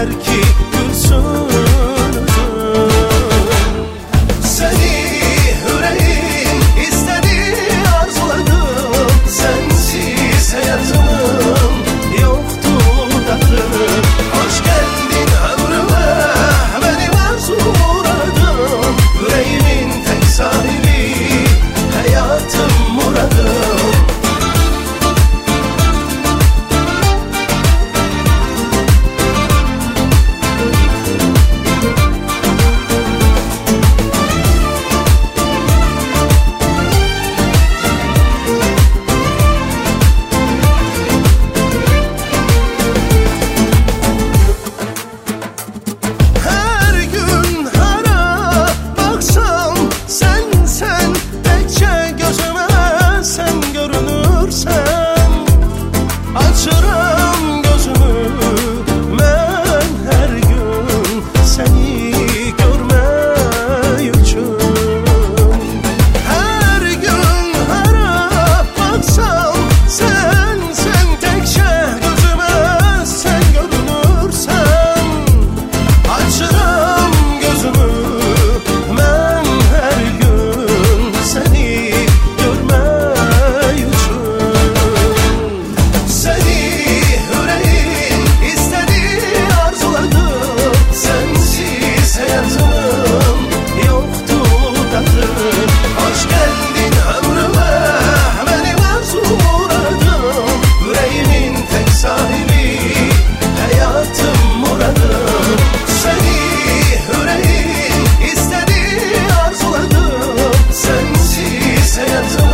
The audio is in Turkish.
yeter ki hands